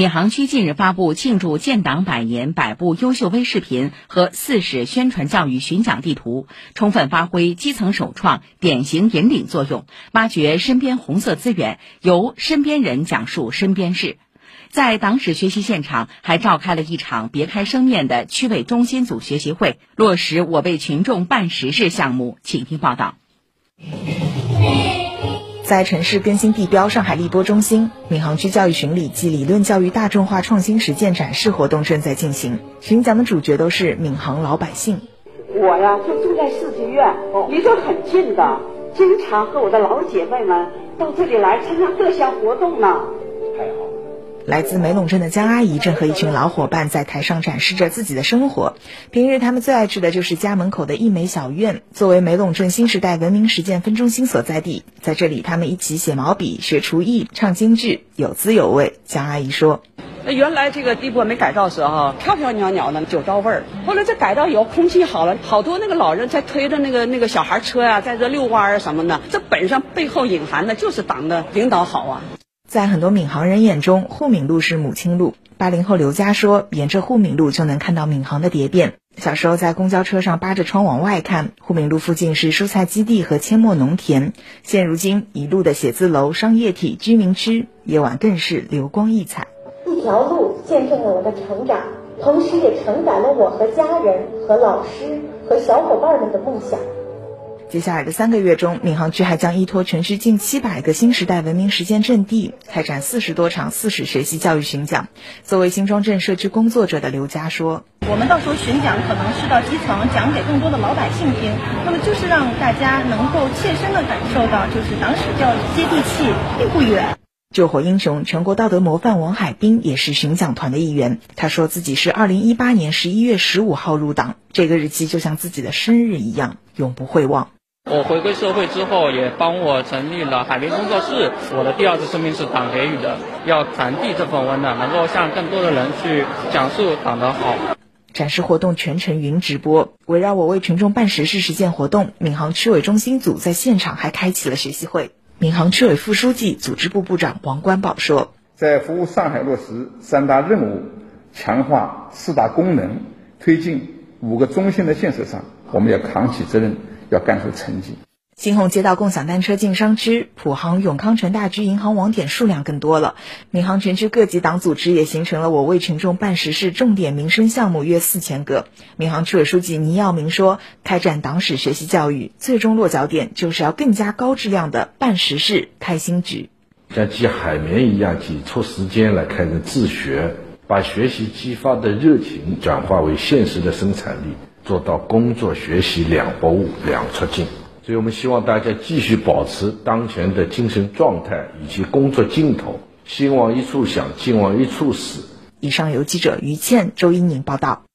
闵行区近日发布庆祝建党百年百部优秀微视频和四史宣传教育巡讲地图，充分发挥基层首创、典型引领作用，挖掘身边红色资源，由身边人讲述身边事。在党史学习现场，还召开了一场别开生面的区委中心组学习会，落实我为群众办实事项目。请听报道。在城市更新地标上海立波中心，闵行区教育巡礼暨理论教育大众化创新实践展示活动正在进行。巡讲的主角都是闵行老百姓。我呀，就住在市剧院，离这很近的，经常和我的老姐妹们到这里来参加各项活动呢。太好。来自梅陇镇的江阿姨正和一群老伙伴在台上展示着自己的生活。平日他们最爱去的就是家门口的一美小院。作为梅陇镇新时代文明实践分中心所在地，在这里他们一起写毛笔、学厨艺、唱京剧，有滋有味。江阿姨说：“原来这个地坡没改造时候，飘飘袅袅的酒糟味儿。后来这改造以后，空气好了，好多那个老人在推着那个那个小孩车呀，在这遛弯儿什么的。这本上背后隐含的就是党的领导好啊。”在很多闵行人眼中，沪闵路是母亲路。八零后刘佳说：“沿着沪闵路就能看到闵行的蝶变。小时候在公交车上扒着窗往外看，沪闵路附近是蔬菜基地和阡陌农田。现如今，一路的写字楼、商业体、居民区，夜晚更是流光溢彩。一条路见证了我的成长，同时也承载了我和家人、和老师、和小伙伴们的梦想。”接下来的三个月中，闵行区还将依托全区近七百个新时代文明实践阵地，开展四十多场四史学习教育巡讲。作为新庄镇社区工作者的刘佳说：“我们到时候巡讲可能是到基层，讲给更多的老百姓听，那么就是让大家能够切身的感受到，就是党史教育接地气，并不远。”救火英雄、全国道德模范王海滨也是巡讲团的一员。他说自己是二零一八年十一月十五号入党，这个日期就像自己的生日一样，永不会忘。我回归社会之后，也帮我成立了海滨工作室。我的第二次生命是党给予的，要传递这份温暖，能够向更多的人去讲述党的好。展示活动全程云直播，围绕我为群众办实事实践活动，闵行区委中心组在现场还开启了学习会。闵行区委副书记、组织部部长王关宝说：“在服务上海落实三大任务、强化四大功能、推进五个中心的建设上，我们要扛起责任。”要干出成绩。新鸿街道共享单车进商区，浦航永康城大居银行网点数量更多了。闵行全区各级党组织也形成了我为群众办实事重点民生项目约四千个。闵行区委书记倪耀明说：“开展党史学习教育，最终落脚点就是要更加高质量的办实事、开新局。像挤海绵一样挤出时间来开展自学，把学习激发的热情转化为现实的生产力。”做到工作学习两不误、两促进，所以我们希望大家继续保持当前的精神状态以及工作劲头，心往一处想，劲往一处使。以上由记者于倩、周一宁报道。